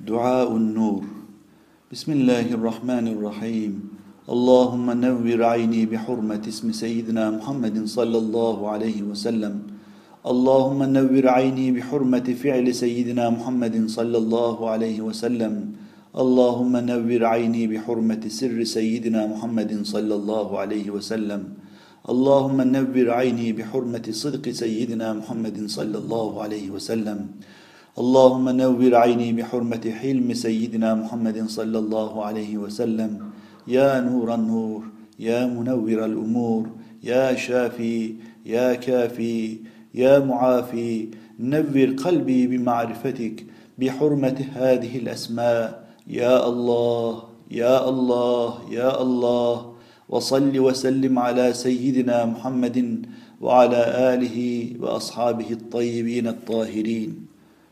دعاء النور. بسم الله الرحمن الرحيم. اللهم نور عيني بحرمة اسم سيدنا محمد صلى الله عليه وسلم. اللهم نور عيني بحرمة فعل سيدنا محمد صلى الله عليه وسلم. اللهم نور عيني بحرمة سر سيدنا محمد صلى الله عليه وسلم. اللهم نور عيني بحرمة صدق سيدنا محمد صلى الله عليه وسلم. اللهم نور عيني بحرمة حلم سيدنا محمد صلى الله عليه وسلم. يا نور النور يا منور الأمور يا شافي يا كافي يا معافي. نور قلبي بمعرفتك بحرمة هذه الأسماء. يا الله يا الله يا الله. وصل وسلم على سيدنا محمد وعلى آله وأصحابه الطيبين الطاهرين.